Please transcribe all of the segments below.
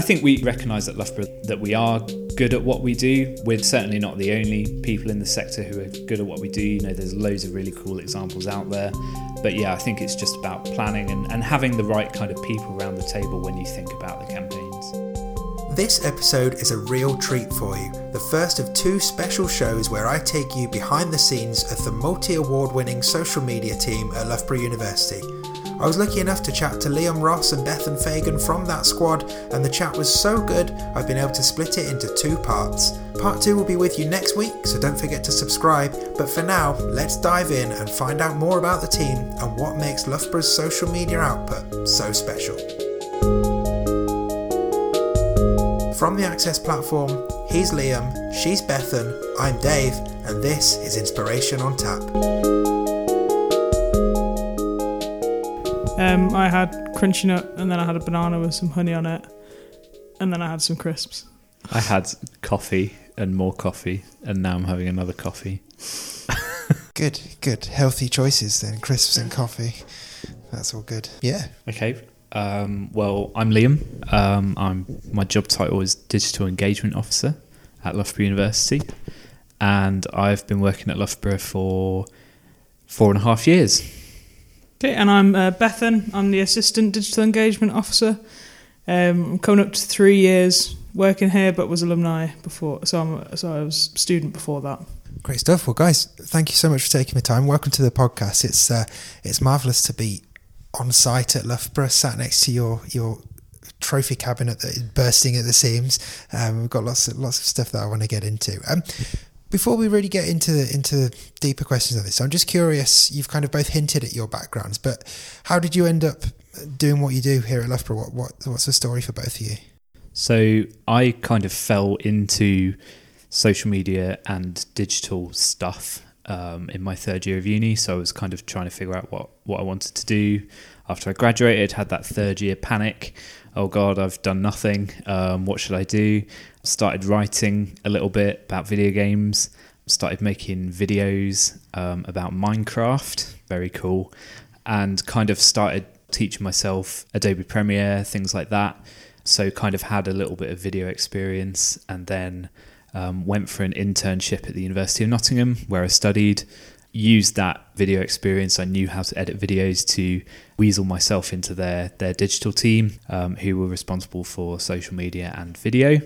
I think we recognise at Loughborough that we are good at what we do. We're certainly not the only people in the sector who are good at what we do. You know, there's loads of really cool examples out there. But yeah, I think it's just about planning and, and having the right kind of people around the table when you think about the campaigns. This episode is a real treat for you, the first of two special shows where I take you behind the scenes of the multi award winning social media team at Loughborough University. I was lucky enough to chat to Liam Ross and Bethan Fagan from that squad, and the chat was so good I've been able to split it into two parts. Part 2 will be with you next week, so don't forget to subscribe. But for now, let's dive in and find out more about the team and what makes Loughborough's social media output so special. From the Access platform, he's Liam, she's Bethan, I'm Dave, and this is Inspiration on Tap. Um, I had crunchy nut, and then I had a banana with some honey on it, and then I had some crisps. I had coffee and more coffee, and now I'm having another coffee. Good, good. Healthy choices then. Crisps and coffee. That's all good. Yeah. Okay. Um, well, I'm Liam. Um, I'm my job title is digital engagement officer at Loughborough University, and I've been working at Loughborough for four and a half years. Okay, and I'm uh, Bethan. I'm the assistant digital engagement officer. Um, I'm coming up to three years working here, but was alumni before, so I'm so I was student before that. Great stuff. Well, guys, thank you so much for taking the time. Welcome to the podcast. It's uh, it's marvelous to be on site at Loughborough, sat next to your your trophy cabinet that is bursting at the seams. Um, we've got lots of lots of stuff that I want to get into. Um, before we really get into the, into deeper questions of this, I'm just curious. You've kind of both hinted at your backgrounds, but how did you end up doing what you do here at Loughborough? What, what what's the story for both of you? So I kind of fell into social media and digital stuff um, in my third year of uni. So I was kind of trying to figure out what, what I wanted to do after I graduated. Had that third year panic. Oh God, I've done nothing. Um, what should I do? Started writing a little bit about video games. Started making videos um, about Minecraft. Very cool. And kind of started teaching myself Adobe Premiere, things like that. So kind of had a little bit of video experience, and then um, went for an internship at the University of Nottingham where I studied. Used that video experience. I knew how to edit videos to weasel myself into their their digital team, um, who were responsible for social media and video.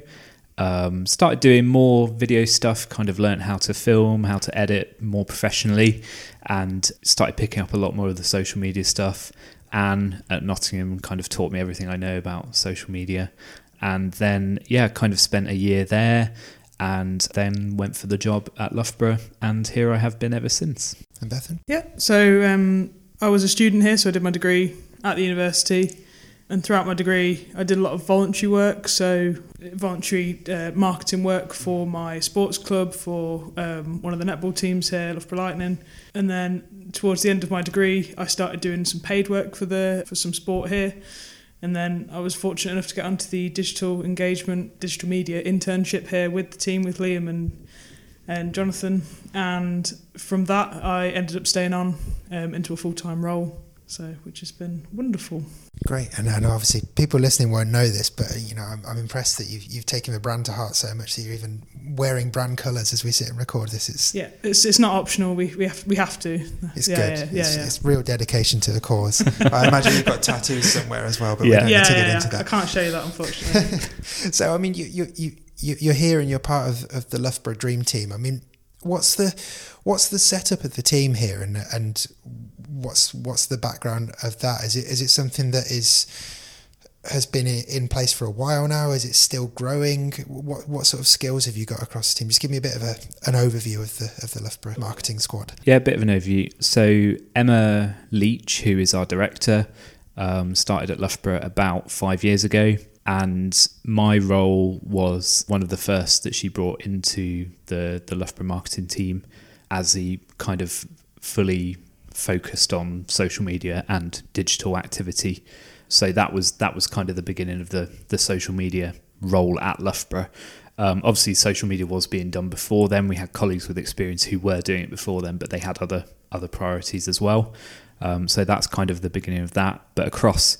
Um, started doing more video stuff. Kind of learned how to film, how to edit more professionally, and started picking up a lot more of the social media stuff. Anne at Nottingham kind of taught me everything I know about social media. And then, yeah, kind of spent a year there and then went for the job at Loughborough, and here I have been ever since. And Bethan? Yeah, so um, I was a student here, so I did my degree at the university. And throughout my degree, I did a lot of voluntary work, so voluntary uh, marketing work for my sports club, for um, one of the netball teams here, Loughborough Lightning. And then towards the end of my degree, I started doing some paid work for the for some sport here. And then I was fortunate enough to get onto the digital engagement, digital media internship here with the team, with Liam and and Jonathan. And from that, I ended up staying on um, into a full time role. So, which has been wonderful. Great, and I know obviously people listening won't know this, but you know I'm, I'm impressed that you've you've taken the brand to heart so much that you're even wearing brand colours as we sit and record this. It's Yeah, it's it's not optional. We we have we have to. it's yeah, good. Yeah, yeah, it's, yeah. it's real dedication to the cause. I imagine you've got tattoos somewhere as well, but Yeah. we don't yeah, need to yeah, get yeah. into I that. can't show you that, unfortunately. So I mean, you you you you- you're here and you're part of, of the Loughborough Dream Team. I mean, what's the what's the setup of the team here, and and what's what's the background of that? Is it is it something that is has been in place for a while now? Is it still growing? What what sort of skills have you got across the team? Just give me a bit of a, an overview of the of the Loughborough marketing squad. Yeah, a bit of an overview. So Emma Leech, who is our director, um, started at Loughborough about five years ago, and my role was one of the first that she brought into the the Loughborough marketing team as the kind of fully focused on social media and digital activity. So that was that was kind of the beginning of the the social media role at Loughborough. Um, obviously, social media was being done before then. We had colleagues with experience who were doing it before then, but they had other other priorities as well. Um, so that's kind of the beginning of that. But across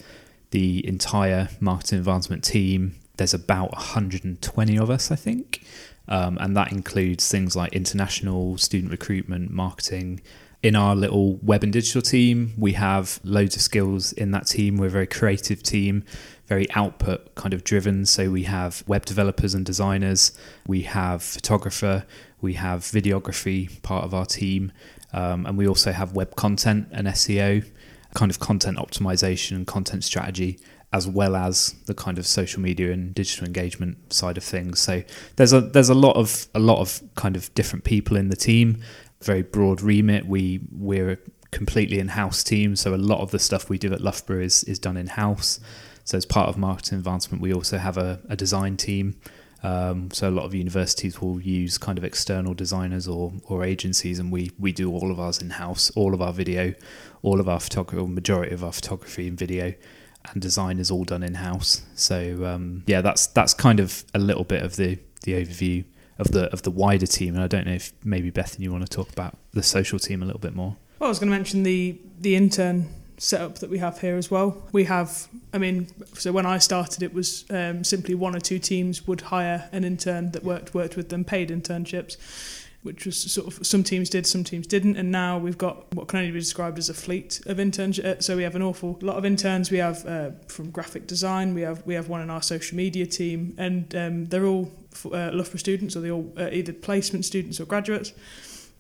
the entire marketing advancement team, there's about 120 of us, I think. Um, and that includes things like international student recruitment, marketing. In our little web and digital team, we have loads of skills in that team. We're a very creative team, very output kind of driven. So we have web developers and designers, we have photographer, we have videography part of our team, um, and we also have web content and SEO, kind of content optimization and content strategy as well as the kind of social media and digital engagement side of things. So there's a there's a lot of a lot of kind of different people in the team, very broad remit. We we're a completely in-house team, so a lot of the stuff we do at Loughborough is is done in-house. So as part of marketing advancement, we also have a, a design team. Um, so a lot of universities will use kind of external designers or, or agencies, and we, we do all of ours in house, all of our video, all of our photography, or majority of our photography and video and design is all done in house. So um, yeah, that's that's kind of a little bit of the the overview of the of the wider team. And I don't know if maybe Bethany you want to talk about the social team a little bit more. Well, I was going to mention the the intern setup that we have here as well. We have, I mean, so when I started, it was um, simply one or two teams would hire an intern that worked worked with them, paid internships which was sort of some teams did, some teams didn't, and now we've got what can only be described as a fleet of interns. Uh, so we have an awful lot of interns. We have uh, from graphic design, we have we have one in our social media team, and um, they're all uh, Loughborough students, or they all uh, either placement students or graduates.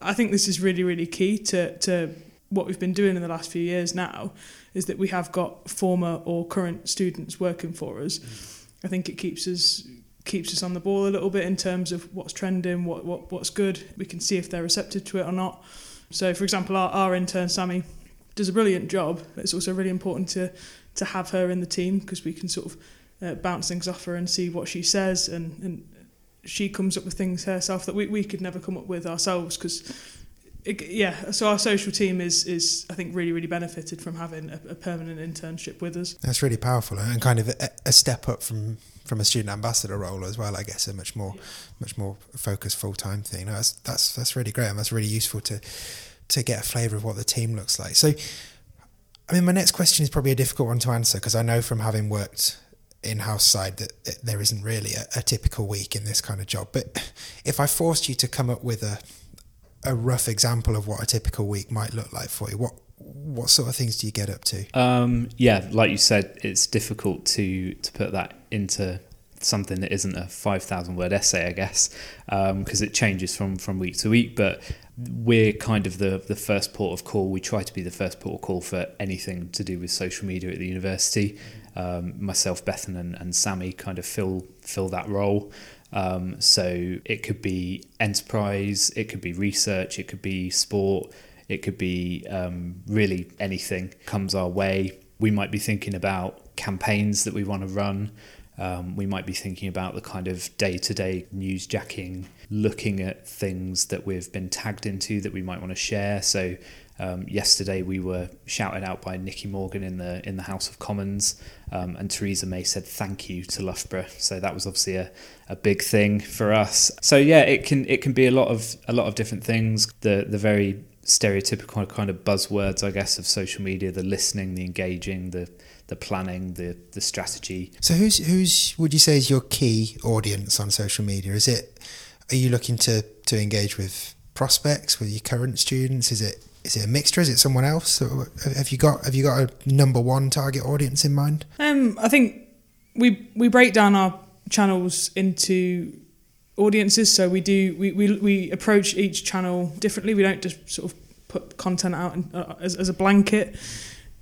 I think this is really really key to to what we've been doing in the last few years now is that we have got former or current students working for us. Mm. I think it keeps us keeps us on the ball a little bit in terms of what's trending, what, what what's good. We can see if they're receptive to it or not. So, for example, our, our intern Sammy does a brilliant job. It's also really important to to have her in the team because we can sort of uh, bounce things off her and see what she says, and, and she comes up with things herself that we, we could never come up with ourselves because. Yeah, so our social team is is I think really really benefited from having a, a permanent internship with us. That's really powerful and kind of a, a step up from from a student ambassador role as well. I guess a much more, much more focused full time thing. No, that's that's that's really great, and that's really useful to to get a flavour of what the team looks like. So, I mean, my next question is probably a difficult one to answer because I know from having worked in-house side that there isn't really a, a typical week in this kind of job. But if I forced you to come up with a a rough example of what a typical week might look like for you, what what sort of things do you get up to? Um, yeah, like you said, it's difficult to to put that into something that isn't a five thousand word essay, I guess, because um, it changes from from week to week. But we're kind of the the first port of call. We try to be the first port of call for anything to do with social media at the university. Um, myself, Bethan, and, and Sammy kind of fill fill that role. Um, so it could be enterprise, it could be research, it could be sport, it could be um, really anything comes our way. We might be thinking about campaigns that we want to run. Um, we might be thinking about the kind of day to day news jacking, looking at things that we've been tagged into that we might want to share. So, um, yesterday we were shouted out by Nicky Morgan in the in the House of Commons, um, and Theresa May said thank you to Loughborough. So that was obviously a, a big thing for us. So yeah, it can it can be a lot of a lot of different things. The the very stereotypical kind of buzzwords, I guess, of social media: the listening, the engaging, the the planning, the the strategy. So, who's who's would you say is your key audience on social media? Is it are you looking to to engage with prospects, with your current students? Is it is it a mixture? Is it someone else? have you got have you got a number one target audience in mind? Um, I think we we break down our channels into audiences. So we do we, we, we approach each channel differently. We don't just sort of put content out in, uh, as, as a blanket.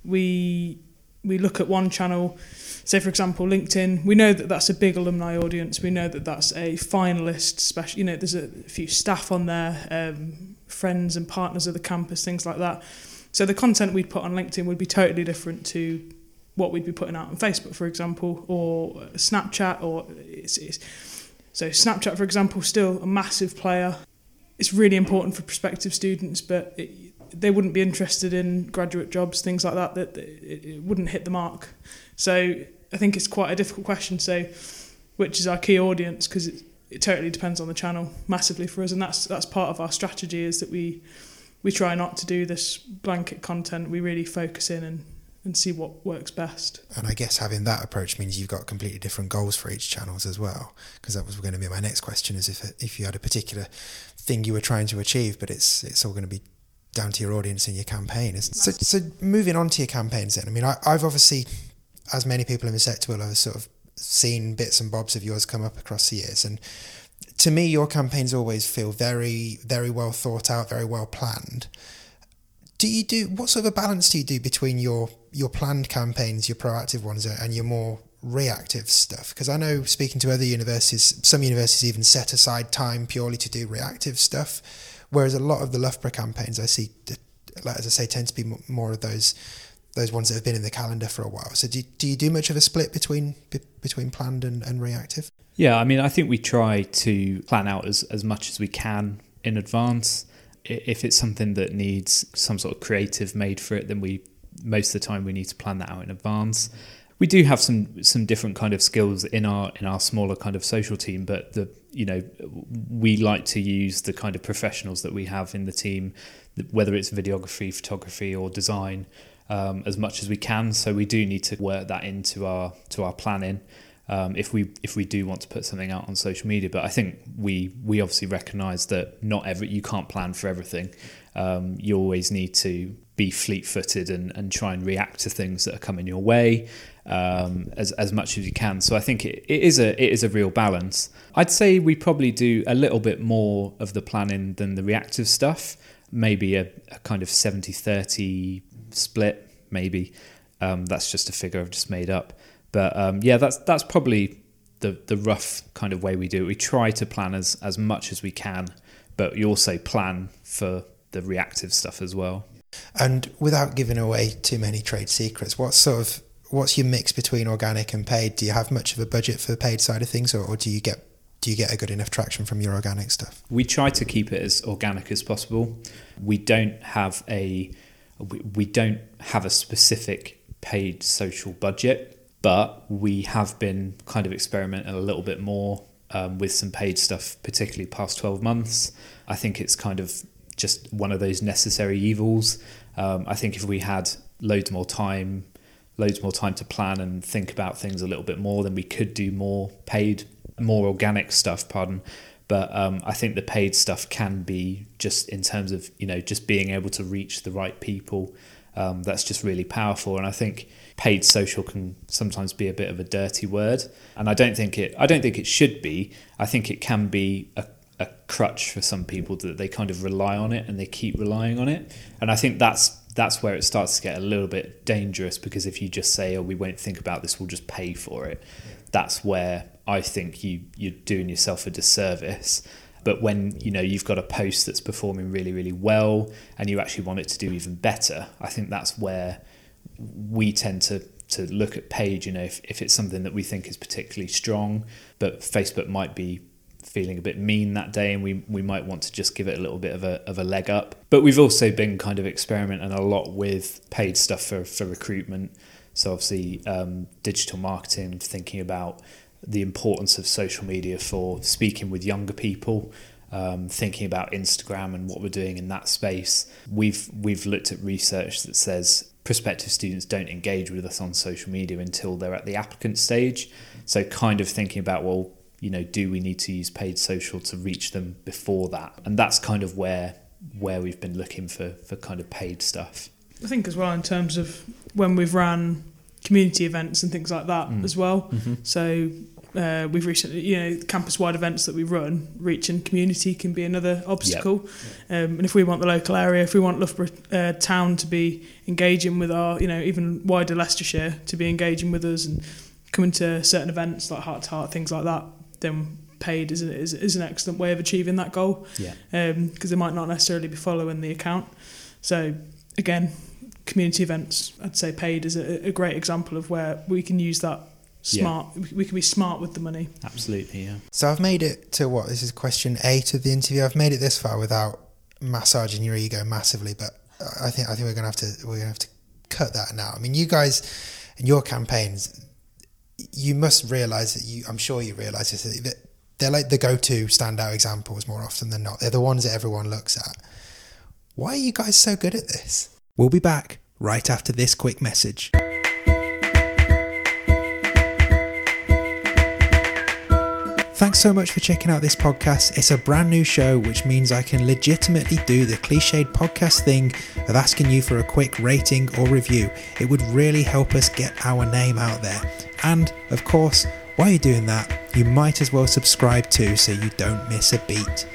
We we look at one channel, say for example LinkedIn. We know that that's a big alumni audience. We know that that's a finalist special. You know, there's a few staff on there, um, friends and partners of the campus, things like that. So the content we'd put on LinkedIn would be totally different to what we'd be putting out on Facebook, for example, or Snapchat, or it's, it's so Snapchat, for example, still a massive player. It's really important for prospective students, but it, they wouldn't be interested in graduate jobs, things like that. That it, it wouldn't hit the mark. So I think it's quite a difficult question. So, which is our key audience? Because it, totally depends on the channel massively for us, and that's that's part of our strategy is that we we try not to do this blanket content. We really focus in and and see what works best. And I guess having that approach means you've got completely different goals for each channels as well. Because that was going to be my next question: is if if you had a particular thing you were trying to achieve, but it's it's all going to be down to your audience and your campaign. So, so moving on to your campaigns, then. I mean, I, I've obviously, as many people in the sector will have sort of seen bits and bobs of yours come up across the years, and to me, your campaigns always feel very, very well thought out, very well planned. Do you do what sort of a balance do you do between your your planned campaigns, your proactive ones, and your more reactive stuff? Because I know speaking to other universities, some universities even set aside time purely to do reactive stuff, whereas a lot of the Loughborough campaigns I see, like as I say, tend to be more of those those ones that have been in the calendar for a while. So do, do you do much of a split between between planned and, and reactive? Yeah, I mean, I think we try to plan out as, as much as we can in advance. If it's something that needs some sort of creative made for it, then we most of the time we need to plan that out in advance. We do have some some different kind of skills in our in our smaller kind of social team, but the you know we like to use the kind of professionals that we have in the team, whether it's videography, photography, or design, um, as much as we can. So we do need to work that into our to our planning um, if we if we do want to put something out on social media. But I think we we obviously recognise that not every you can't plan for everything. Um, you always need to be fleet footed and, and try and react to things that are coming your way um, as as much as you can. So I think it, it is a it is a real balance. I'd say we probably do a little bit more of the planning than the reactive stuff. Maybe a, a kind of 70-30 split, maybe. Um, that's just a figure I've just made up. But um, yeah, that's that's probably the the rough kind of way we do it. We try to plan as as much as we can, but we also plan for the reactive stuff as well. And without giving away too many trade secrets, what sort of what's your mix between organic and paid? Do you have much of a budget for the paid side of things, or, or do you get do you get a good enough traction from your organic stuff? We try to keep it as organic as possible. We don't have a we, we don't have a specific paid social budget but we have been kind of experimenting a little bit more um, with some paid stuff, particularly past 12 months. I think it's kind of just one of those necessary evils. Um, I think if we had loads more time, loads more time to plan and think about things a little bit more, then we could do more paid, more organic stuff, pardon. But um, I think the paid stuff can be just in terms of, you know, just being able to reach the right people. Um, that's just really powerful. And I think paid social can sometimes be a bit of a dirty word, and I don't think it. I don't think it should be. I think it can be a a crutch for some people that they kind of rely on it and they keep relying on it, and I think that's that's where it starts to get a little bit dangerous because if you just say, "Oh, we won't think about this, we'll just pay for it," that's where I think you you're doing yourself a disservice. But when you know you've got a post that's performing really really well and you actually want it to do even better, I think that's where we tend to to look at page, you know, if, if it's something that we think is particularly strong, but Facebook might be feeling a bit mean that day and we, we might want to just give it a little bit of a, of a leg up. But we've also been kind of experimenting a lot with paid stuff for, for recruitment. So obviously um, digital marketing, thinking about the importance of social media for speaking with younger people. Um, thinking about Instagram and what we're doing in that space, we've we've looked at research that says prospective students don't engage with us on social media until they're at the applicant stage. So, kind of thinking about, well, you know, do we need to use paid social to reach them before that? And that's kind of where where we've been looking for for kind of paid stuff. I think as well in terms of when we've ran community events and things like that mm. as well. Mm-hmm. So uh, we've recently, you know, campus-wide events that we run, reaching community can be another obstacle. Yep. Um, and if we want the local area, if we want Loughborough uh, town to be engaging with our, you know, even wider Leicestershire to be engaging with us and coming to certain events like Heart to Heart, things like that, then paid is, is, is an excellent way of achieving that goal. Yeah. Because um, they might not necessarily be following the account. So again, community events, I'd say paid is a, a great example of where we can use that smart. Yeah. We can be smart with the money. Absolutely, yeah. So I've made it to what this is question eight of the interview. I've made it this far without massaging your ego massively, but I think I think we're gonna have to we're gonna have to cut that now. I mean, you guys and your campaigns, you must realize that you. I'm sure you realize this that they're like the go-to standout examples more often than not. They're the ones that everyone looks at. Why are you guys so good at this? We'll be back right after this quick message. Thanks so much for checking out this podcast. It's a brand new show, which means I can legitimately do the cliched podcast thing of asking you for a quick rating or review. It would really help us get our name out there. And, of course, while you're doing that, you might as well subscribe too so you don't miss a beat.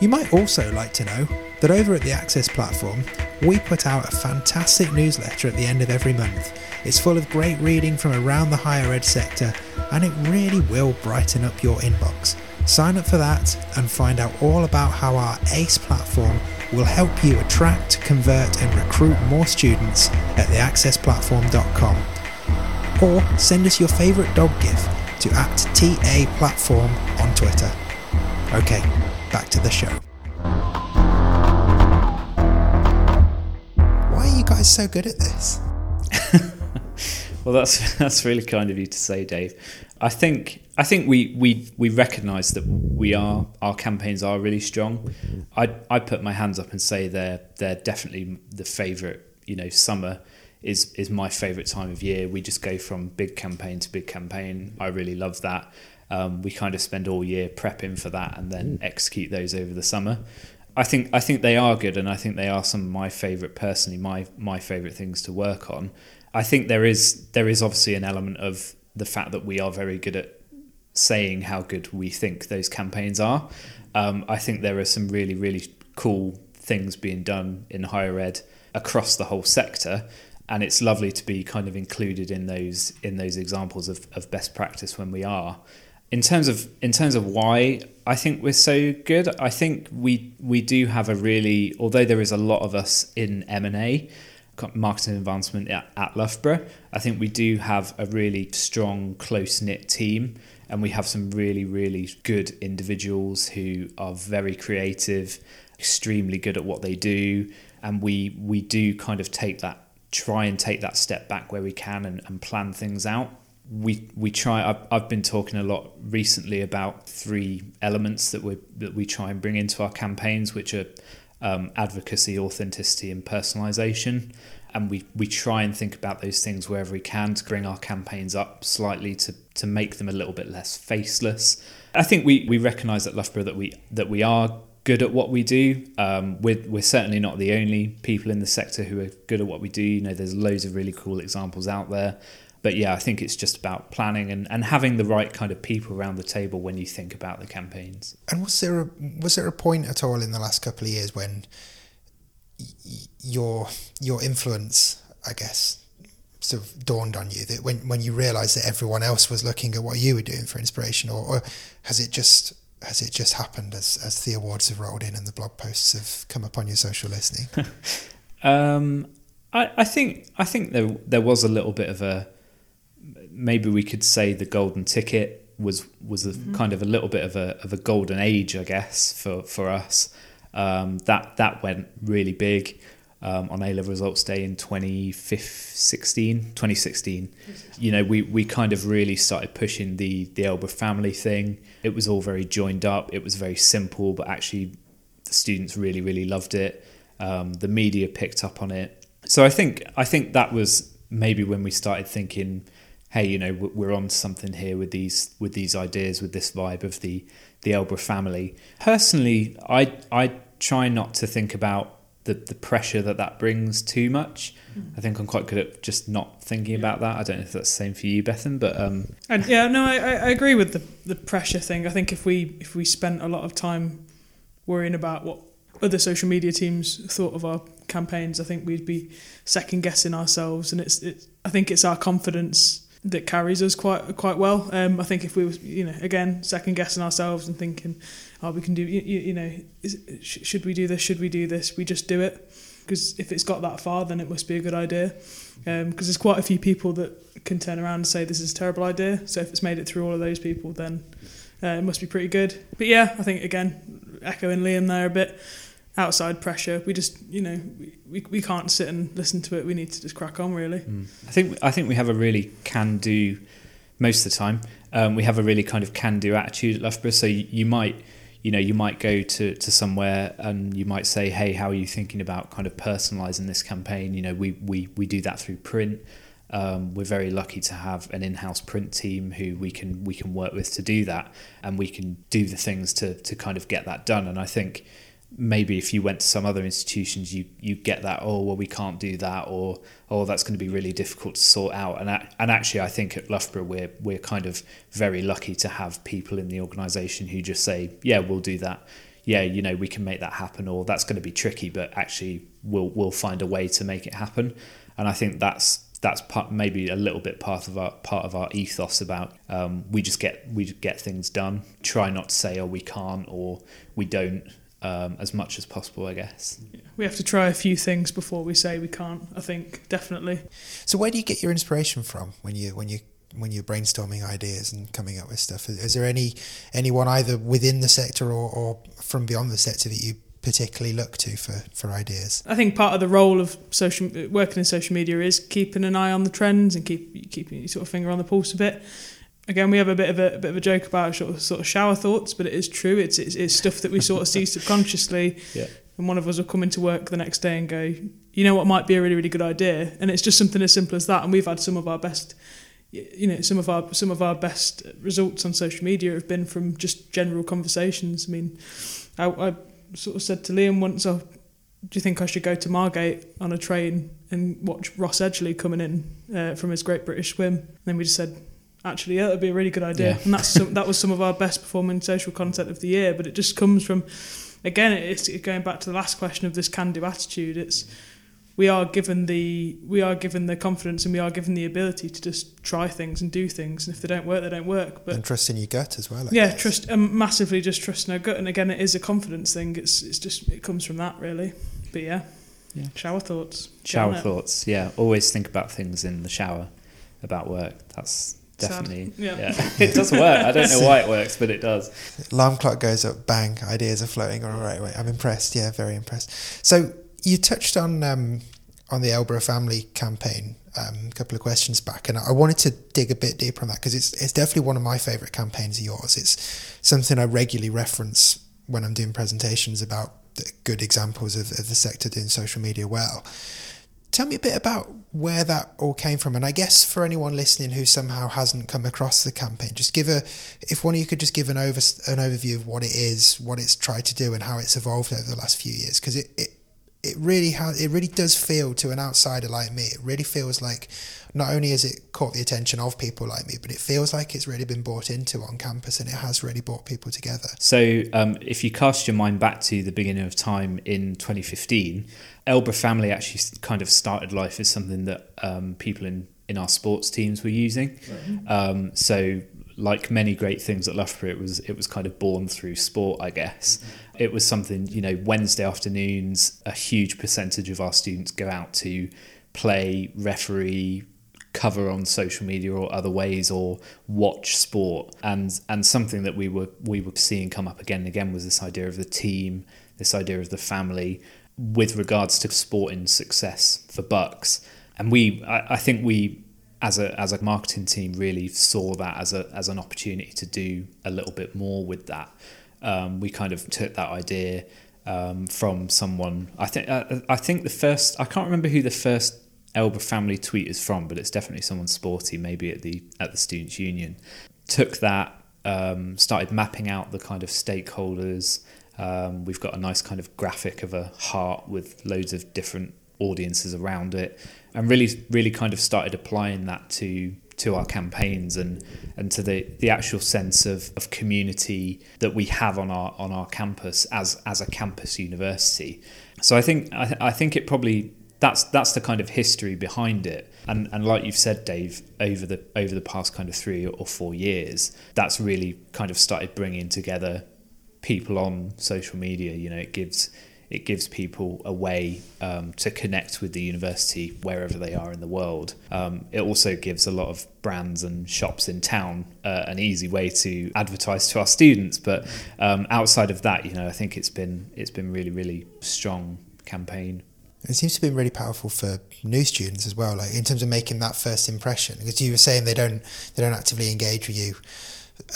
You might also like to know that over at the Access platform, we put out a fantastic newsletter at the end of every month. It's full of great reading from around the higher ed sector, and it really will brighten up your inbox. Sign up for that and find out all about how our ACE platform will help you attract, convert, and recruit more students at theaccessplatform.com. Or send us your favourite dog gif to at TA Platform on Twitter. Okay, back to the show. Guys so good at this? Well, that's that's really kind of you to say, Dave. I think I think we we we recognise that we are our campaigns are really strong. I I put my hands up and say they're they're definitely the favourite. You know, summer is is my favourite time of year. We just go from big campaign to big campaign. I really love that. Um, we kind of spend all year prepping for that and then execute those over the summer. I think I think they are good, and I think they are some of my favourite personally my my favourite things to work on. I think there is there is obviously an element of the fact that we are very good at saying how good we think those campaigns are. Um, I think there are some really really cool things being done in higher ed across the whole sector, and it's lovely to be kind of included in those in those examples of, of best practice when we are. In terms of in terms of why I think we're so good, I think we we do have a really although there is a lot of us in M and A marketing advancement at, at Loughborough. I think we do have a really strong, close knit team, and we have some really, really good individuals who are very creative, extremely good at what they do, and we we do kind of take that try and take that step back where we can and, and plan things out. We we try. I've, I've been talking a lot recently about three elements that we that we try and bring into our campaigns, which are um, advocacy, authenticity, and personalization. And we, we try and think about those things wherever we can to bring our campaigns up slightly to, to make them a little bit less faceless. I think we, we recognise at Loughborough that we that we are good at what we do. Um, we're, we're certainly not the only people in the sector who are good at what we do. You know, there's loads of really cool examples out there but yeah, I think it's just about planning and, and having the right kind of people around the table when you think about the campaigns. And was there a, was there a point at all in the last couple of years when y- your your influence, I guess, sort of dawned on you that when when you realised that everyone else was looking at what you were doing for inspiration, or, or has it just has it just happened as as the awards have rolled in and the blog posts have come up on your social listening? um, I, I think I think there there was a little bit of a maybe we could say the golden ticket was was a mm-hmm. kind of a little bit of a of a golden age, I guess, for for us. Um, that that went really big um, on A level results day in 2016, 2016. You know, we, we kind of really started pushing the the Lboro family thing. It was all very joined up. It was very simple, but actually, the students really really loved it. Um, the media picked up on it. So I think I think that was maybe when we started thinking hey, you know, we're on something here with these with these ideas, with this vibe of the the Lboro family. Personally, I I try not to think about the, the pressure that that brings too much. Mm. I think I'm quite good at just not thinking yeah. about that. I don't know if that's the same for you, Bethan, but um. And yeah, no, I, I agree with the the pressure thing. I think if we if we spent a lot of time worrying about what other social media teams thought of our campaigns, I think we'd be second guessing ourselves. And it's, it's I think it's our confidence that carries us quite quite well. Um, I think if we were, you know, again, second guessing ourselves and thinking, oh, we can do, you, you know, is, should we do this? Should we do this? We just do it because if it's got that far, then it must be a good idea. Because um, there's quite a few people that can turn around and say this is a terrible idea. So if it's made it through all of those people, then uh, it must be pretty good. But yeah, I think again, echoing Liam there a bit outside pressure. We just, you know, we, we can't sit and listen to it. We need to just crack on, really. Mm. I think I think we have a really can do most of the time. Um, we have a really kind of can do attitude at Loughborough. So you, you, might you know you might go to, to somewhere and you might say hey how are you thinking about kind of personalizing this campaign you know we we, we do that through print um, we're very lucky to have an in-house print team who we can we can work with to do that and we can do the things to to kind of get that done and I think maybe if you went to some other institutions you you get that oh well we can't do that or oh that's going to be really difficult to sort out. And and actually I think at Loughborough we're we're kind of very lucky to have people in the organization who just say yeah we'll do that. Yeah you know we can make that happen or that's going to be tricky but actually we'll we'll find a way to make it happen. And I think that's that's part, maybe a little bit part of our part of our ethos about um, we just get we get things done. Try not to say oh we can't or we don't um, as much as possible, I guess. We have to try a few things before we say we can't. I think definitely. So, where do you get your inspiration from when you when you when you're brainstorming ideas and coming up with stuff? Is, there any anyone either within the sector or, or from beyond the sector that you particularly look to for, for ideas? I think part of the role of social working in social media is keeping an eye on the trends and keep keeping your sort of finger on the pulse a bit again, we have a bit of a, a, bit of a joke about sort of, sort of shower thoughts, but it is true. It's, it's, it's stuff that we sort of see subconsciously. Yeah. And one of us will come into work the next day and go, you know what might be a really, really good idea. And it's just something as simple as that. And we've had some of our best, you know, some of our some of our best results on social media have been from just general conversations. I mean, I, I sort of said to Liam once, oh, do you think I should go to Margate on a train and watch Ross Edgley coming in uh, from his Great British Swim? And then we just said, actually, yeah, that'd be a really good idea. Yeah. And that's some, that was some of our best performing social content of the year. But it just comes from, again, it's going back to the last question of this can-do attitude. It's we are given the we are given the confidence and we are given the ability to just try things and do things. And if they don't work, they don't work. But and trust in your gut as well. I yeah, guess. trust um, massively. Just trust in our gut. And again, it is a confidence thing. It's it's just it comes from that really. But yeah. Yeah. Shower thoughts. Shower thoughts. Yeah. Always think about things in the shower about work. That's definitely. Yeah. yeah. it does work. I don't know why it works, but it does. Alarm clock goes up, bang, ideas are flowing all right way. I'm impressed. Yeah, very impressed. So you touched on um, on the Lboro family campaign um, a couple of questions back, and I wanted to dig a bit deeper on that because it's it's definitely one of my favourite campaigns of yours. It's something I regularly reference when I'm doing presentations about good examples of, of the sector doing social media well tell me a bit about where that all came from and i guess for anyone listening who somehow hasn't come across the campaign just give a if one of you could just give an over an overview of what it is what it's tried to do and how it's evolved over the last few years because it, it it really has it really does feel to an outsider like me it really feels like not only has it caught the attention of people like me but it feels like it's really been brought into on campus and it has really brought people together so um, if you cast your mind back to the beginning of time in 2015 Lboro family actually kind of started life as something that um, people in in our sports teams were using right. um, so like many great things at Loughborough, it was it was kind of born through sport, I guess. Mm-hmm. It was something you know Wednesday afternoons. A huge percentage of our students go out to play, referee, cover on social media or other ways, or watch sport. And and something that we were we were seeing come up again and again was this idea of the team, this idea of the family, with regards to sporting success for BUCS. And we, I, I think we as a as a marketing team really saw that as a as an opportunity to do a little bit more with that. Um, we kind of took that idea um, from someone. I think uh, I think the first I can't remember who the first Lboro family tweet is from, but it's definitely someone sporty, maybe at the at the students' union. Took that, um, started mapping out the kind of stakeholders. Um, we've got a nice kind of graphic of a heart with loads of different audiences around it and really really kind of started applying that to to our campaigns and and to the the actual sense of, of community that we have on our on our campus as as a campus university. So I think I, I think it probably that's that's the kind of history behind it. And and like you've said Dave over the over the past kind of 3 or 4 years that's really kind of started bringing together people on social media. You know it gives it gives people a way um, to connect with the university wherever they are in the world. Um, it also gives a lot of brands and shops in town uh, an easy way to advertise to our students. But um, outside of that, you know, I think it's been it's been really really strong campaign. It seems to be really powerful for new students as well, like in terms of making that first impression. Because you were saying they don't they don't actively engage with you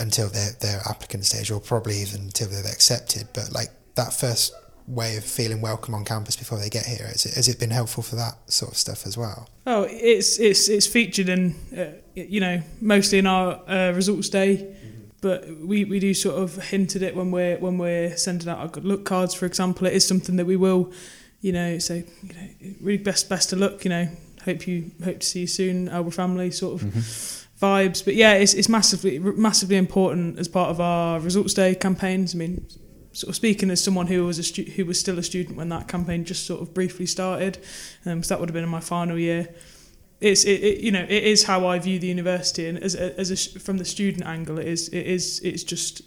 until their their applicant stage, or probably even until they've accepted. But like that first way of feeling welcome on campus before they get here, has it, has it been helpful for that sort of stuff as well? Oh, it's it's it's featured in uh, you know mostly in our uh, results day, but we, we do sort of hint at it when we're when we're sending out our good luck cards, for example. It is something that we will, you know, say you know really best best of luck. You know, hope you hope to see you soon, Lboro family sort of. Mm-hmm. Vibes, but yeah, it's, it's massively massively important as part of our results day campaigns. I mean, sort of speaking as someone who was a stu- who was still a student when that campaign just sort of briefly started, because um, that would have been in my final year. It's it, it, you know it is how I view the university, and as a, as a, from the student angle, it is it is it's just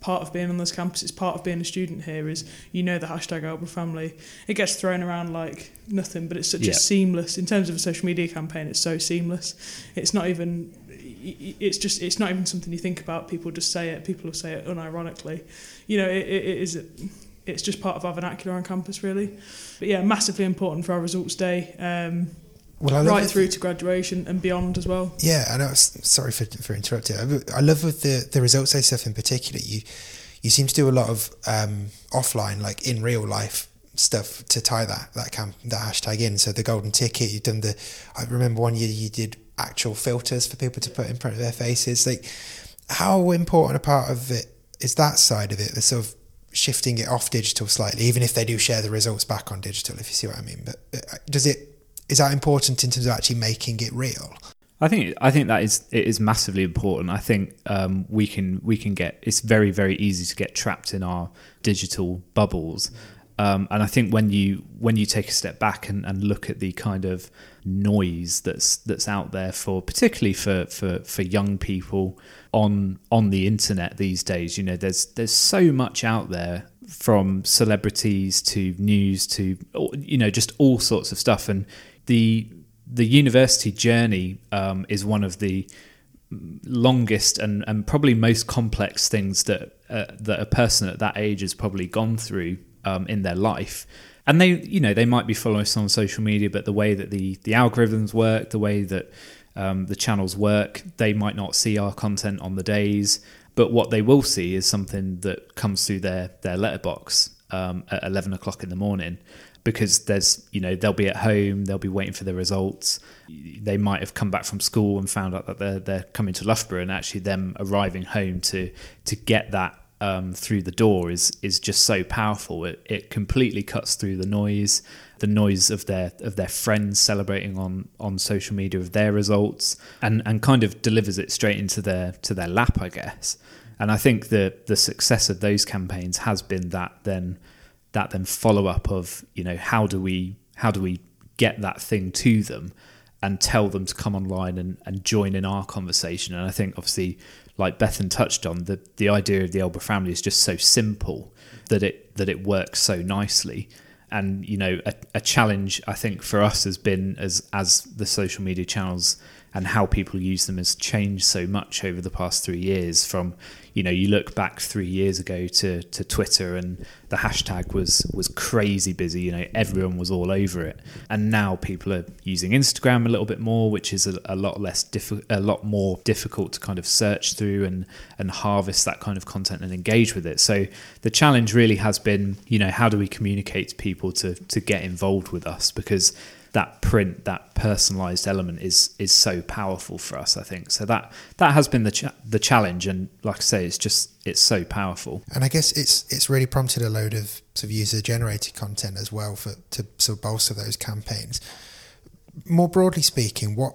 part of being on this campus. It's part of being a student here. Is you know the hashtag Lboro family. It gets thrown around like nothing, but it's such Yeah. a seamless in terms of a social media campaign. It's so seamless. It's not even. It's just. It's not even something you think about. People just say it. People will say it unironically. You know, it, it, is. It's just part of our vernacular on campus, really. But yeah, massively important for our results day, um, Well, right through to graduation and beyond as well. Yeah, I know. Sorry for for interrupting. I- I love with the the results day stuff in particular. You you seem to do a lot of um, offline, like in real life stuff to tie that that camp that hashtag in. So the golden ticket, you've done the. I remember one year you did actual filters for people to put in front of their faces. Like, how important a part of it is that side of it? The sort of shifting it off digital slightly, even if they do share the results back on digital. If you see what I mean, but uh, does it? Is that important in terms of actually making it real? I think I think that is it is massively important. I think um, we can we can get it's very very easy to get trapped in our digital bubbles, um, and I think when you when you take a step back and, and look at the kind of noise that's that's out there for particularly for, for, for young people on on the internet these days, you know, there's there's so much out there from celebrities to news to you know just all sorts of stuff. And the the university journey um, is one of the longest and, and probably most complex things that uh, that a person at that age has probably gone through um, in their life. And they, you know, they might be following us on social media, but the way that the the algorithms work, the way that um, the channels work, they might not see our content on the days. But what they will see is something that comes through their their letterbox um, at eleven o'clock in the morning, because there's you know they'll be at home, they'll be waiting for the results. They might have come back from school and found out that they're they're coming to Loughborough, and actually them arriving home to to get that um, through the door is is just so powerful. It it completely cuts through the noise, the noise of their of their friends celebrating on on social media of their results, and and kind of delivers it straight into their to their lap, I guess. And I think the the success of those campaigns has been that then that then follow up of you know how do we how do we get that thing to them and tell them to come online and, and join in our conversation and i think obviously like bethan touched on the the idea of the Lboro family is just so simple that it that it works so nicely. And you know a, a challenge i think for us has been as as the social media channels and how people use them has changed so much over the past three years from you know you look back three years ago to, to twitter and the hashtag was was crazy busy you know everyone was all over it and now people are using instagram a little bit more which is a, a lot less diffi- a lot more difficult to kind of search through and and harvest that kind of content and engage with it so the challenge really has been you know how do we communicate to people to to get involved with us because that print, that personalized element is is so powerful for us. I think so. That that has been the the challenge, and like I say, it's just it's so powerful. And I guess it's it's really prompted a load of sort of user generated content as well for to sort of bolster those campaigns. More broadly speaking, what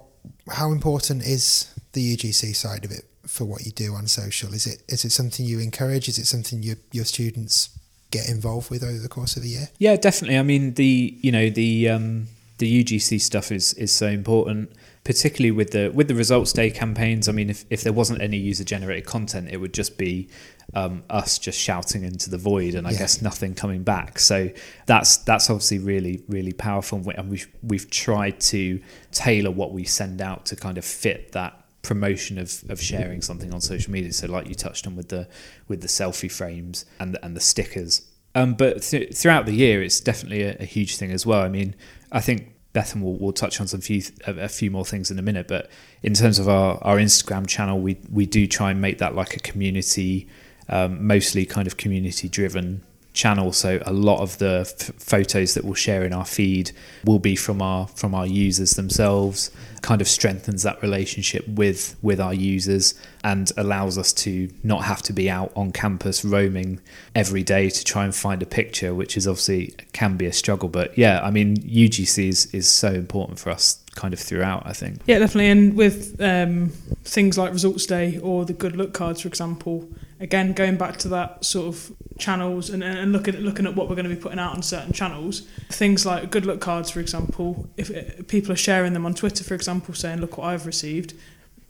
how important is the UGC side of it for what you do on social? Is it is it something you encourage? Is it something your your students get involved with over the course of the year? Yeah, definitely. I mean, the you know the um, the UGC stuff is is so important, particularly with the with the results day campaigns. I mean, if if there wasn't any user generated content, it would just be um, us just shouting into the void, and I Yeah. guess nothing coming back. So that's that's obviously really really powerful, and we we've we've tried to tailor what we send out to kind of fit that promotion of, of sharing something on social media. So like you touched on with the with the selfie frames and the, and the stickers. Um, but th- throughout the year, it's definitely a, a huge thing as well. I mean, I think Bethan will, will touch on some few a, a few more things in a minute. But in terms of our, our Instagram channel, we we do try and make that like a community, um, mostly kind of community driven channel. So a lot of the f- photos that we'll share in our feed will be from our from our users themselves. Kind of strengthens that relationship with with our users and allows us to not have to be out on campus roaming every day to try and find a picture, which is obviously can be a struggle. But yeah, I mean UGC is is so important for us kind of throughout. I think. Yeah, definitely. And with um, things like results day or the good look cards, for example, again going back to that sort of channels and, and looking at looking at what we're going to be putting out on certain channels things like good luck cards for example if, if people are sharing them on twitter for example saying look what i've received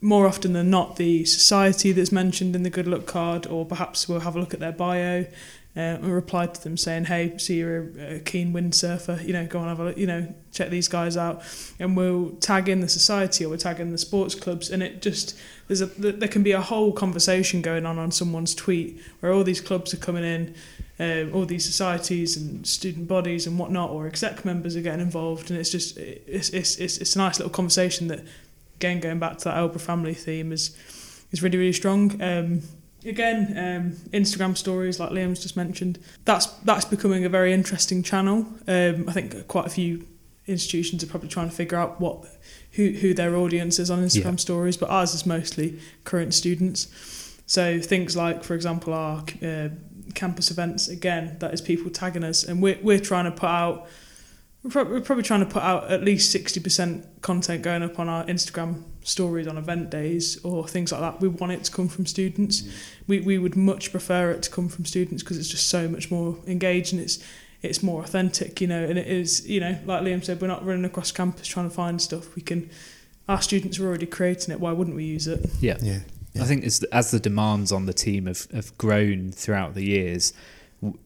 more often than not the society that's mentioned in the good luck card or perhaps we'll have a look at their bio uh, and replied to them saying hey see you're a, a keen windsurfer you know go and have a look you know check these guys out. And we'll tag in the society or we'll tag in the sports clubs and it just there's a there can be a whole conversation going on on someone's tweet where all these clubs are coming in um, all these societies and student bodies and whatnot or exec members are getting involved and it's just it's it's it's, it's a nice little conversation that again going back to that Lboro family theme is is really really strong. Um, again um, Instagram stories like Liam's just mentioned that's that's becoming a very interesting channel um, I think quite a few institutions are probably trying to figure out what who who their audience is on Instagram yeah. stories, but ours is mostly current students. So things like, for example, our uh, campus events. Again, that is people tagging us, and we're we're trying to put out. We're probably trying to put out at least sixty percent content going up on our Instagram stories on event days or things like that. We want it to come from students. Mm. We we would much prefer it to come from students because it's just so much more engaged and it's it's more authentic, you know, and it is, you know, like Liam said, we're not running across campus trying to find stuff. We can, our students are already creating it. Why wouldn't we use it? Yeah. Yeah. yeah. I think as, as the demands on the team have, have grown throughout the years,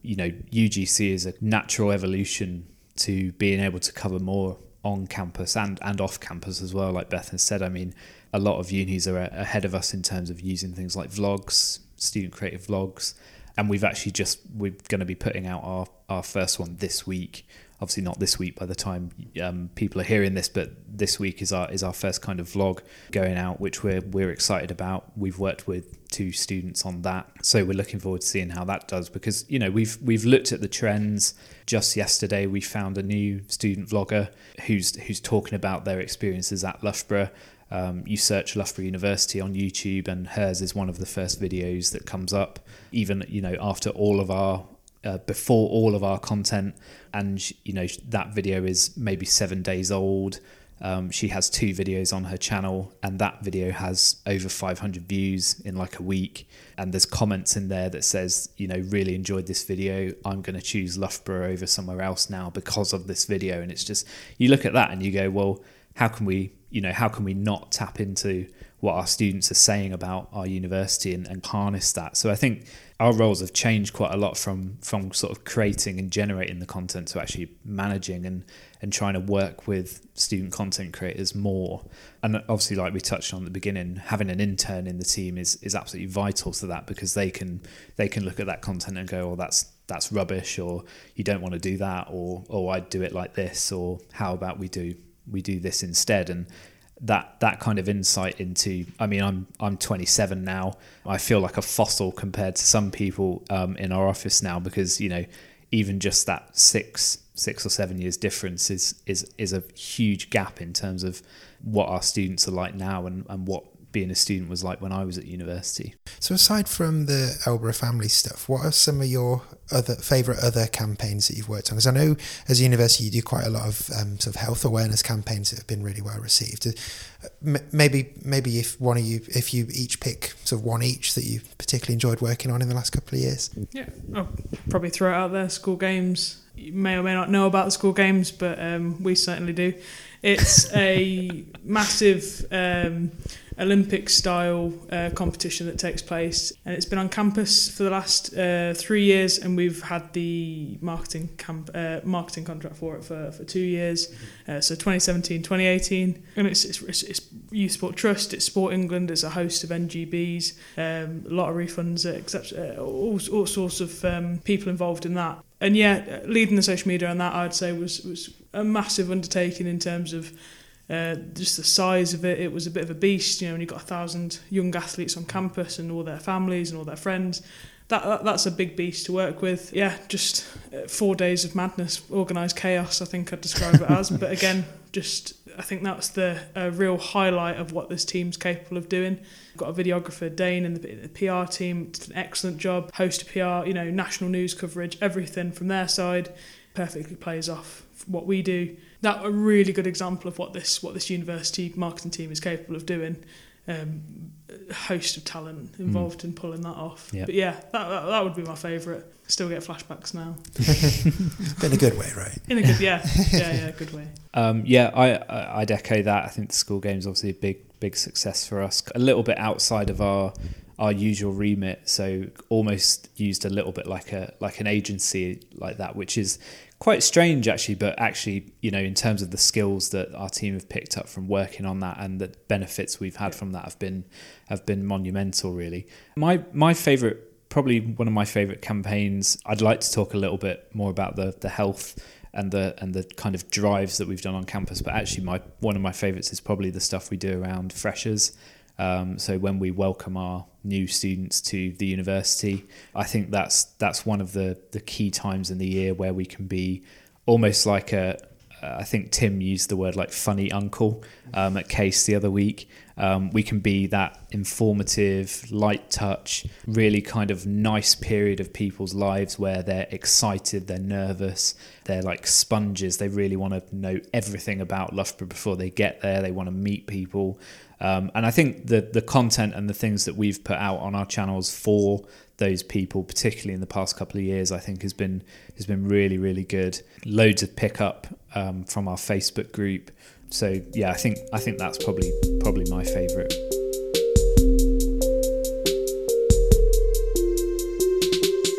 you know, UGC is a natural evolution to being able to cover more on campus and, and off campus as well. Like Beth has said, I mean, a lot of unis are ahead of us in terms of using things like vlogs, student creative vlogs, and we've actually just we're going to be putting out our our first one this week. Obviously, not this week by the time um, people are hearing this, but this week is our is our first kind of vlog going out, which we're we're excited about. We've worked with two students on that, so we're looking forward to seeing how that does. Because you know we've we've looked at the trends. Just yesterday, we found a new student vlogger who's who's talking about their experiences at Loughborough um, you search Loughborough University on YouTube, and hers is one of the first videos that comes up. Even you know after all of our uh, before all of our content, and you know that video is maybe seven days old. Um, she has two videos on her channel, and that video has over 500 views in like a week. And there's comments in there that says, you know, really enjoyed this video. I'm going to choose Loughborough over somewhere else now because of this video. And it's just, you look at that and you go, well, how can we you know, how can we not tap into what our students are saying about our university and, and harness that? So I think our roles have changed quite a lot from from sort of creating and generating the content to actually managing and and trying to work with student content creators more. And obviously, like we touched on at the beginning, having an intern in the team is is absolutely vital to that because they can they can look at that content and go, "Oh, that's that's rubbish," or "You don't want to do that," or "Oh, I'd do it like this," or "How about we do we do this instead and that that kind of insight into I mean I'm I'm 27 now. I feel like a fossil compared to some people um, in our office now because you know even just that six six or seven years difference is is is a huge gap in terms of what our students are like now and, and what being a student was like when I was at university. So aside from the Lboro family stuff, what are some of your other favourite other campaigns that you've worked on? Because I know as a university you do quite a lot of um, sort of health awareness campaigns that have been really well received. Uh, maybe maybe if one of you if you each pick sort of one each that you particularly enjoyed working on in the last couple of years. Yeah, I'll probably throw it out there. School games. You may or may not know about the school games, but um, we certainly do. It's a massive. Um, Olympic style uh, competition that takes place, and it's been on campus for the last uh, three years, and we've had the marketing camp uh, marketing contract for it for, for two years, uh, so 2017, 2018, and it's, it's, it's Youth Sport Trust, it's Sport England, it's a host of NGBs, um, a lot of refunds, etc. Uh, all, all sorts of um, people involved in that. And yeah, leading the social media on that, I'd say was was a massive undertaking in terms of uh, just the size of it. It was a bit of a beast, you know, when you've got a thousand young athletes on campus and all their families and all their friends. That, that that's a big beast to work with. Yeah, just uh, four days of madness, organised chaos. I think I'd describe it as. but again, just I think that's the uh, real highlight of what this team's capable of doing. We've got a videographer, Dane, and the, the PR team did an excellent job. Host PR, you know, national news coverage, everything from their side perfectly plays off what we do. That a really good example of what this what this university marketing team is capable of doing. Um, a host of talent involved mm. in pulling that off. Yep. But yeah, that, that, that would be my favourite. Still get flashbacks now. in a good way, right? In a good, yeah, yeah, yeah, good way. Um, yeah, I I'd echo that. I think the school game's obviously a big big success for us. A little bit outside of our our usual remit, so almost used a little bit like a like an agency like that, which is quite strange actually but actually you know in terms of the skills that our team have picked up from working on that and the benefits we've had from that have been have been monumental really. My my favorite probably one of my favorite campaigns i'd like to talk a little bit more about the the health and the and the kind of drives that we've done on campus but actually my one of my favorites is probably the stuff we do around freshers um, so when we welcome our new students to the university, I think that's that's one of the the key times in the year where we can be almost like a. I think Tim used the word like funny uncle um, at CASE the other week. Um, we can be that informative, light touch, really kind of nice period of people's lives where they're excited, they're nervous, they're like sponges. They really want to know everything about Loughborough before they get there. They want to meet people. Um, and I think the the content and the things that we've put out on our channels for those people, particularly in the past couple of years, I think has been has been really really good. Loads of pickup um, from our Facebook group. So yeah, I think I think that's probably probably my favourite.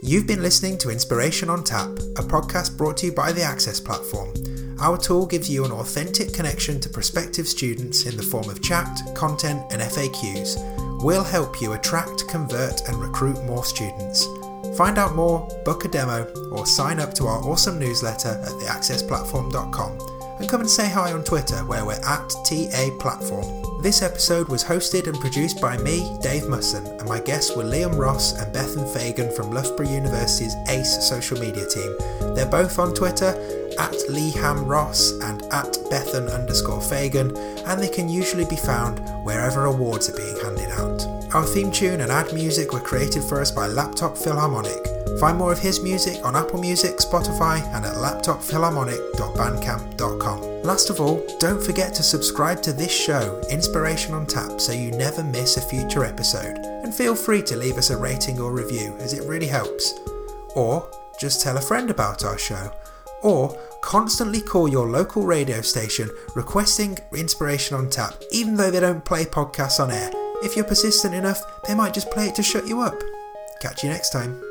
You've been listening to Inspiration on Tap, a podcast brought to you by the Access Platform our tool gives you an authentic connection to prospective students in the form of chat, content, and FAQs. We'll help you attract, convert, and recruit more students. Find out more, book a demo, or sign up to our awesome newsletter at theaccessplatform.com. And come and say hi on Twitter, where we're at TA Platform. This episode was hosted and produced by me, Dave Musson, and my guests were Liam Ross and Bethan Fagan from Loughborough University's ACE social media team. They're both on Twitter at Liam Ross and at Bethan underscore Fagan, and they can usually be found wherever awards are being handed out. Our theme tune and ad music were created for us by Laptop Philharmonic. Find more of his music on Apple Music, Spotify, and at laptopphilharmonic.bandcamp.com. Last of all, don't forget to subscribe to this show, Inspiration on Tap, so you never miss a future episode. And feel free to leave us a rating or review, as it really helps. Or just tell a friend about our show or constantly call your local radio station requesting inspiration on tap, even though they don't play podcasts on air. If you're persistent enough, they might just play it to shut you up. Catch you next time.